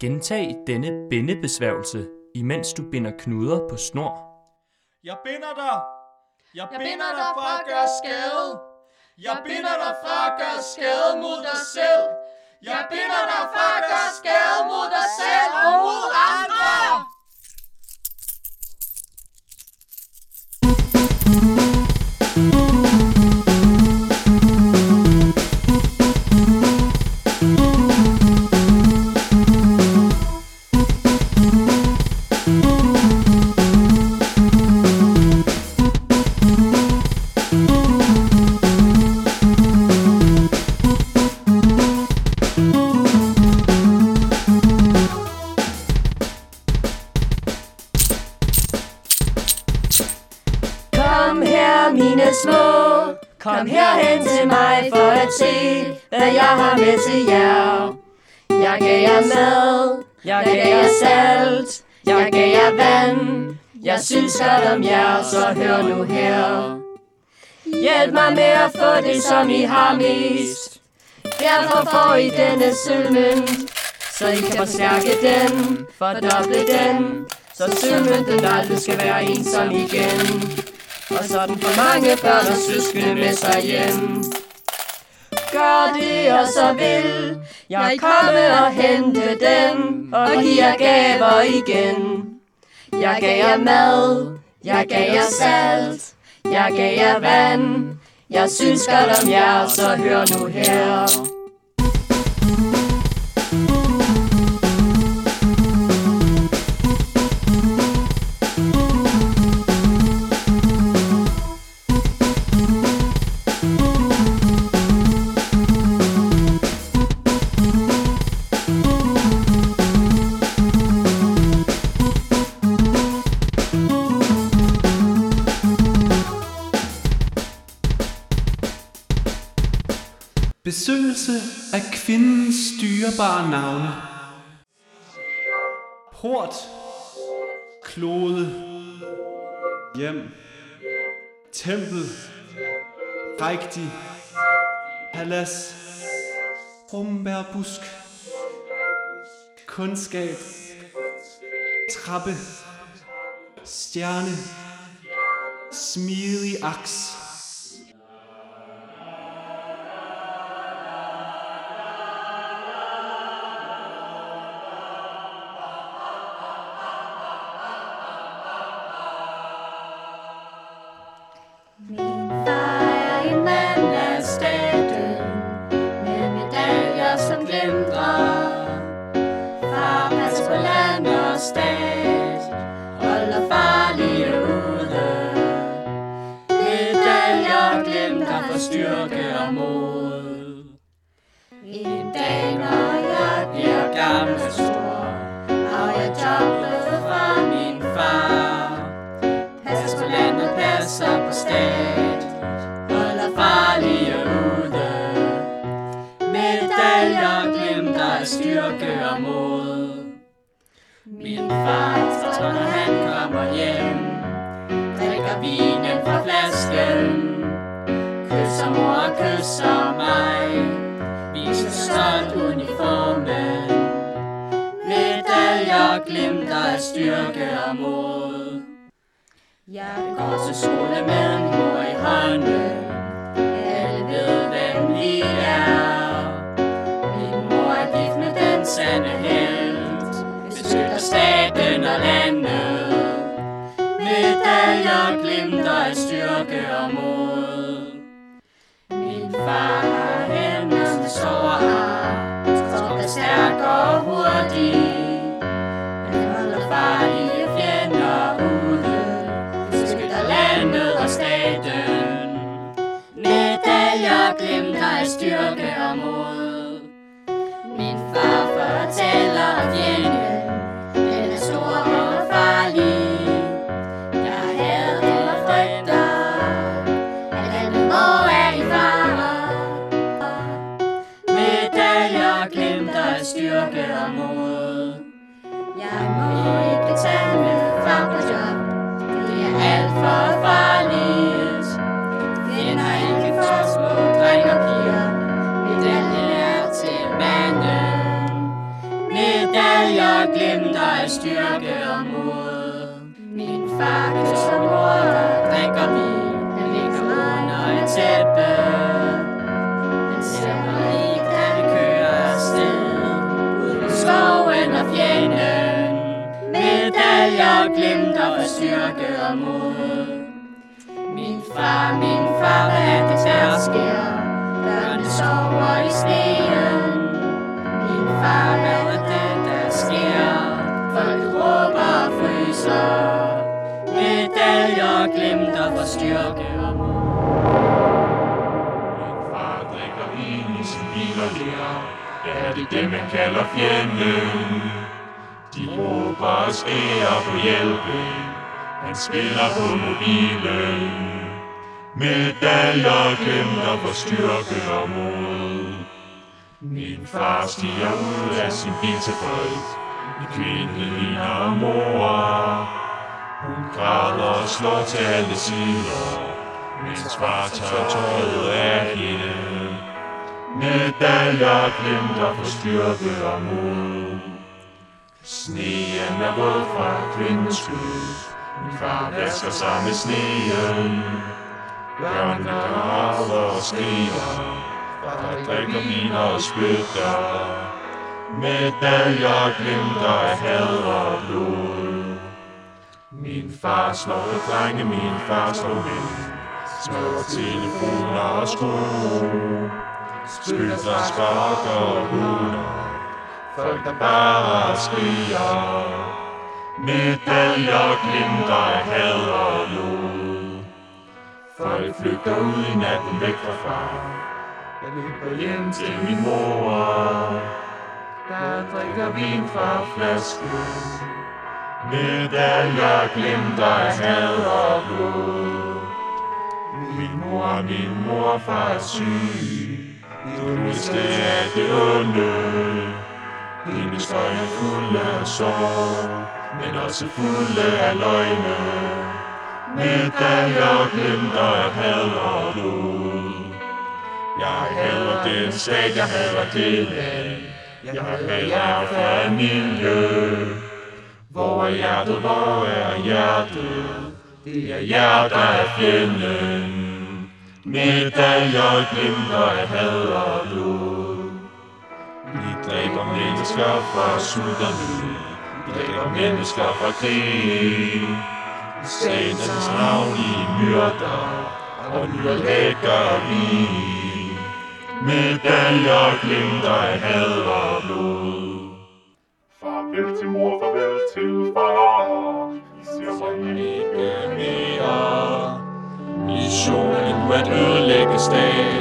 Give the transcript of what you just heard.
Gentag denne bindebesværgelse, imens du binder knuder på snor. Jeg binder dig. Jeg, Jeg binder dig fra at gøre skade. Jeg binder dig fra at gøre skade mod dig selv. Jeg binder dig fra at gøre skade mod dig selv mine små. Kom herhen til mig for at se, hvad jeg har med til jer. Jeg gav jer mad, jeg gav jer salt, jeg gav jer vand. Jeg synes godt om jer, så hør nu her. Hjælp mig med at få det, som I har mest. Derfor får I denne sølvmønt, så I kan forstærke den, fordoble den, så sølvmønten aldrig skal være ensom igen. Og sådan for mange børn og søskende med sig hjem. Gør det, og så vil jeg komme og hente den, og give jer gaver igen. Jeg gav jer mad, jeg gav jer salt, jeg gav jer vand. Jeg synes godt om jer, så hør nu her. Besøgelse af kvindens dyrebare navne. Port, klode, hjem, tempel, rigtig, palads, rumbærbusk, kundskab, trappe, stjerne, smidig aks. Gammel og stor, har jeg jobbet fra min far. Passer på på stat Holder farlige ude. Medaljer glemt af styrke og mod. Min far, så når han kommer hjem Drikker vinen fra flasken. Kysser mor og kysser mig Viser stolt uniformen. Medaljer glemt af styrke og mod jeg går til skole med en mor i hånden. Medaljer glimter af styrke og mod. Min far fortæller at fjende, den er stor og farlig. Jeg hader og frygter, at landet må er i fare. Medaljer glimter af styrke og mod. Jeg må ikke tage med piger. Glimter af styrke og mod. Min far kysser mor, der drikker vin. Han ligger under et tæppe. Han ser mig ikke, da vi kører afsted. Ud i skoven og fjenden. Medaljer glimter for styrke og mod. Min far, min far, hvad er det der sker? Børnene sover i sneen. Min far, glimter for styrke og mod. En far drikker vin i sin bil og lærer. ja, det er det, man kalder fjenden? De råber os ære på hjælpen. Han spiller på mobilen. Medaljer glemmer for styrke og mod. Min far stiger ud af sin bil til folk. En kvinde ligner mor. Hun græder og slår til alle sider. Mens far tager tøjet af hende. Medaljer glimter på styrke og mod. Sneen er våd fra kvindens skød, Min far vasker sig med sneen. Børnene græder og skriger. Far drikker vin og spytter. Medaljer glimter af had og blod. Min far slår drenge, min far slår mænd. Smadrer telefoner og sko. Spytter, sparker og hunder. Folk der bare skriger. Medaljer glimter af had og lod. Folk flygter ud i natten væk fra far. Jeg løber hjem til min mor. Der drikker vin fra flasken. Medaljer glimter af had og blod. Min mor, min mor, far syg. Du miste af det onde. Hendes øjne fulde af sorg, men også fulde af løgne. Medaljer glimter af had og blod. Jeg hader den stat, jeg hader det land. Jeg hader familie. Hvor er hjertet, hvor er hjertet? Det er jer, der er fjenden. Medaljer glimter af had og blod. Vi dræber mennesker fra sult og nød. Vi dræber mennesker fra krig. Satans navn i myrder og nylægger vi. Medaljer glimter af had og blod. stay.